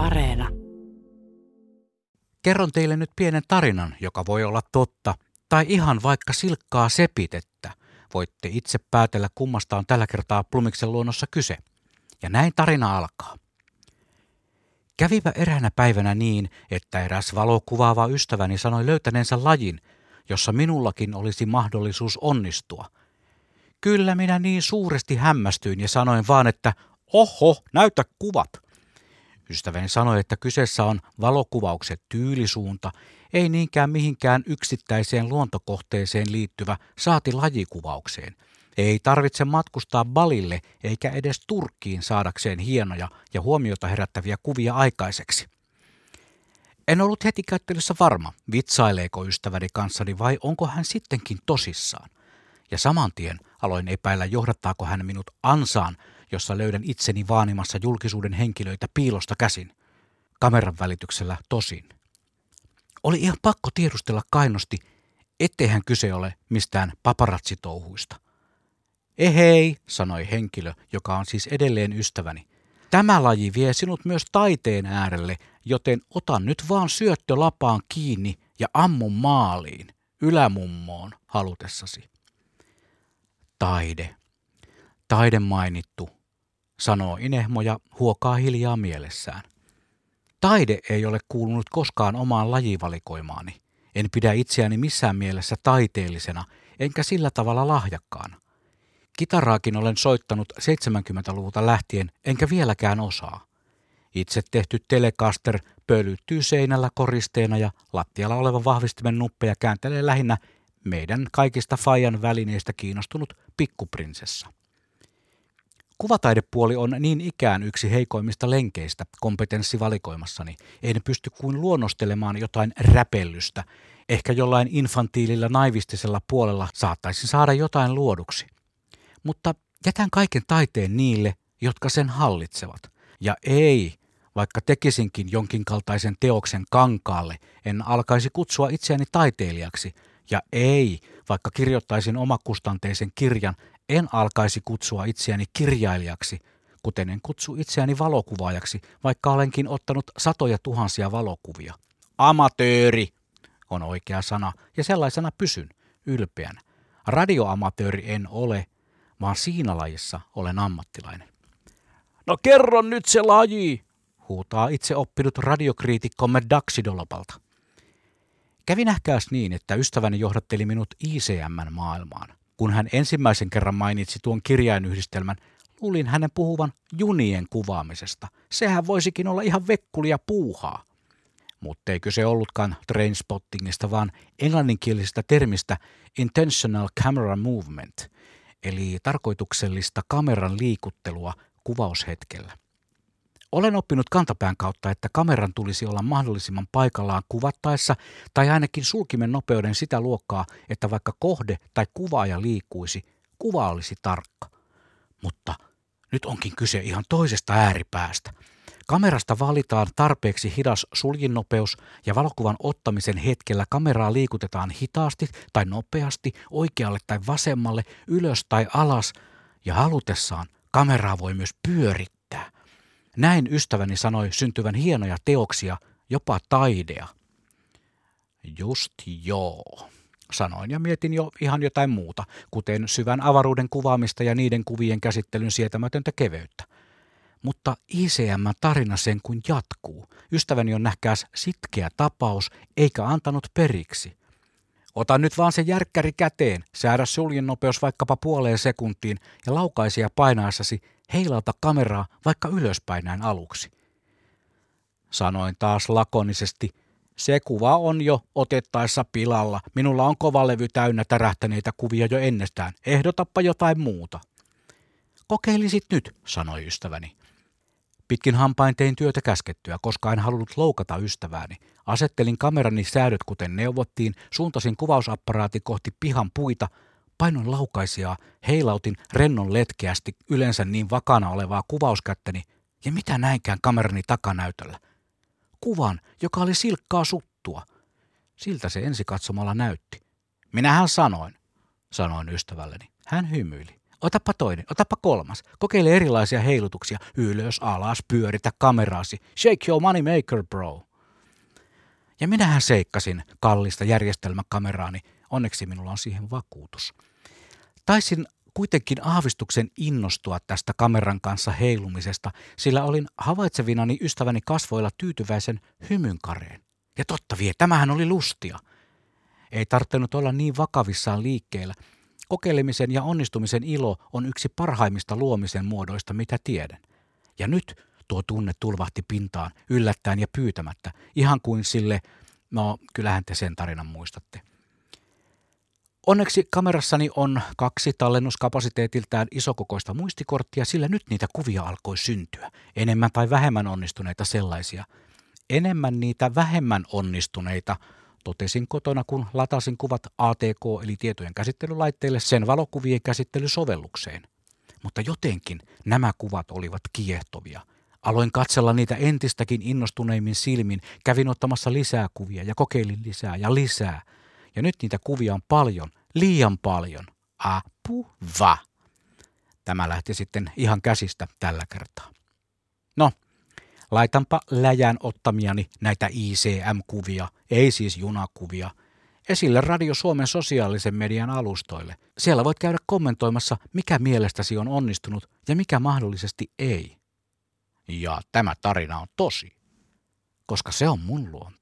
Areena. Kerron teille nyt pienen tarinan, joka voi olla totta, tai ihan vaikka silkkaa sepitettä. Voitte itse päätellä, kummasta on tällä kertaa Plumiksen luonnossa kyse. Ja näin tarina alkaa. Kävipä eräänä päivänä niin, että eräs valokuvaava ystäväni sanoi löytäneensä lajin, jossa minullakin olisi mahdollisuus onnistua. Kyllä minä niin suuresti hämmästyin ja sanoin vaan, että oho, näytä kuvat. Ystäväni sanoi, että kyseessä on valokuvauksen tyylisuunta, ei niinkään mihinkään yksittäiseen luontokohteeseen liittyvä saati lajikuvaukseen. Ei tarvitse matkustaa Balille eikä edes Turkkiin saadakseen hienoja ja huomiota herättäviä kuvia aikaiseksi. En ollut heti kättelyssä varma, vitsaileeko ystäväni kanssani vai onko hän sittenkin tosissaan. Ja saman tien aloin epäillä, johdattaako hän minut ansaan, jossa löydän itseni vaanimassa julkisuuden henkilöitä piilosta käsin. Kameran välityksellä tosin. Oli ihan pakko tiedustella kainosti, etteihän kyse ole mistään paparatsitouhuista. Ehei, sanoi henkilö, joka on siis edelleen ystäväni. Tämä laji vie sinut myös taiteen äärelle, joten otan nyt vaan syöttölapaan kiinni ja ammun maaliin, ylämummoon halutessasi. Taide. Taide mainittu, sanoo Inehmo ja huokaa hiljaa mielessään. Taide ei ole kuulunut koskaan omaan lajivalikoimaani. En pidä itseäni missään mielessä taiteellisena, enkä sillä tavalla lahjakkaana. Kitaraakin olen soittanut 70-luvulta lähtien, enkä vieläkään osaa. Itse tehty Telecaster pölyttyy seinällä koristeena ja lattialla oleva vahvistimen nuppeja kääntelee lähinnä meidän kaikista Fajan välineistä kiinnostunut pikkuprinsessa. Kuvataidepuoli on niin ikään yksi heikoimmista lenkeistä kompetenssivalikoimassani. En pysty kuin luonnostelemaan jotain räpellystä. Ehkä jollain infantiililla naivistisella puolella saattaisin saada jotain luoduksi. Mutta jätän kaiken taiteen niille, jotka sen hallitsevat. Ja ei, vaikka tekisinkin jonkin kaltaisen teoksen kankaalle, en alkaisi kutsua itseäni taiteilijaksi. Ja ei, vaikka kirjoittaisin omakustanteisen kirjan, en alkaisi kutsua itseäni kirjailijaksi, kuten en kutsu itseäni valokuvaajaksi, vaikka olenkin ottanut satoja tuhansia valokuvia. Amatööri on oikea sana, ja sellaisena pysyn, ylpeänä. Radioamatööri en ole, vaan siinä lajissa olen ammattilainen. No kerron nyt se laji, huutaa itse oppinut radiokriitikkomme Daxidolopalta. Kävi nähkääs niin, että ystäväni johdatteli minut ICMn maailmaan. Kun hän ensimmäisen kerran mainitsi tuon kirjainyhdistelmän, luulin hänen puhuvan junien kuvaamisesta. Sehän voisikin olla ihan vekkulia puuhaa. Mutta ei kyse ollutkaan trainspottingista, vaan englanninkielisestä termistä intentional camera movement, eli tarkoituksellista kameran liikuttelua kuvaushetkellä. Olen oppinut kantapään kautta, että kameran tulisi olla mahdollisimman paikallaan kuvattaessa tai ainakin sulkimen nopeuden sitä luokkaa, että vaikka kohde tai kuvaaja liikkuisi, kuva olisi tarkka. Mutta nyt onkin kyse ihan toisesta ääripäästä. Kamerasta valitaan tarpeeksi hidas suljinnopeus ja valokuvan ottamisen hetkellä kameraa liikutetaan hitaasti tai nopeasti oikealle tai vasemmalle, ylös tai alas ja halutessaan kameraa voi myös pyörittää. Näin ystäväni sanoi syntyvän hienoja teoksia, jopa taidea. Just joo, sanoin ja mietin jo ihan jotain muuta, kuten syvän avaruuden kuvaamista ja niiden kuvien käsittelyn sietämätöntä keveyttä. Mutta ICM-tarina sen kuin jatkuu. Ystäväni on nähkääs sitkeä tapaus, eikä antanut periksi. Ota nyt vaan se järkkäri käteen, säädä suljen nopeus vaikkapa puoleen sekuntiin ja laukaisia painaessasi heilauta kameraa vaikka ylöspäin näin aluksi. Sanoin taas lakonisesti, se kuva on jo otettaessa pilalla. Minulla on kova levy täynnä tärähtäneitä kuvia jo ennestään. Ehdotappa jotain muuta. Kokeilisit nyt, sanoi ystäväni. Pitkin hampain tein työtä käskettyä, koska en halunnut loukata ystävääni. Asettelin kamerani säädöt kuten neuvottiin, suuntasin kuvausapparaatin kohti pihan puita, painoin laukaisijaa, heilautin rennon letkeästi yleensä niin vakana olevaa kuvauskättäni, ja mitä näinkään kamerani takanäytöllä. Kuvan, joka oli silkkaa suttua. Siltä se ensi katsomalla näytti. Minähän sanoin, sanoin ystävälleni. Hän hymyili. Otapa toinen, otapa kolmas. Kokeile erilaisia heilutuksia. Ylös, alas, pyöritä kameraasi. Shake your money maker, bro. Ja minähän seikkasin kallista järjestelmäkameraani. Onneksi minulla on siihen vakuutus. Taisin kuitenkin aavistuksen innostua tästä kameran kanssa heilumisesta, sillä olin havaitsevinani ystäväni kasvoilla tyytyväisen hymynkareen. Ja totta vie, tämähän oli lustia. Ei tarttunut olla niin vakavissaan liikkeellä. Kokeilemisen ja onnistumisen ilo on yksi parhaimmista luomisen muodoista, mitä tiedän. Ja nyt tuo tunne tulvahti pintaan yllättäen ja pyytämättä, ihan kuin sille, no kyllähän te sen tarinan muistatte. Onneksi kamerassani on kaksi tallennuskapasiteetiltään isokokoista muistikorttia, sillä nyt niitä kuvia alkoi syntyä. Enemmän tai vähemmän onnistuneita sellaisia. Enemmän niitä vähemmän onnistuneita totesin kotona, kun latasin kuvat ATK eli tietojen käsittelylaitteelle sen valokuvien käsittelysovellukseen. Mutta jotenkin nämä kuvat olivat kiehtovia. Aloin katsella niitä entistäkin innostuneimmin silmin, kävin ottamassa lisää kuvia ja kokeilin lisää ja lisää – ja nyt niitä kuvia on paljon, liian paljon. Apuva. Tämä lähti sitten ihan käsistä tällä kertaa. No, laitanpa läjään ottamiani näitä ICM-kuvia, ei siis junakuvia, esille Radio Suomen sosiaalisen median alustoille. Siellä voit käydä kommentoimassa, mikä mielestäsi on onnistunut ja mikä mahdollisesti ei. Ja tämä tarina on tosi, koska se on mun luonto.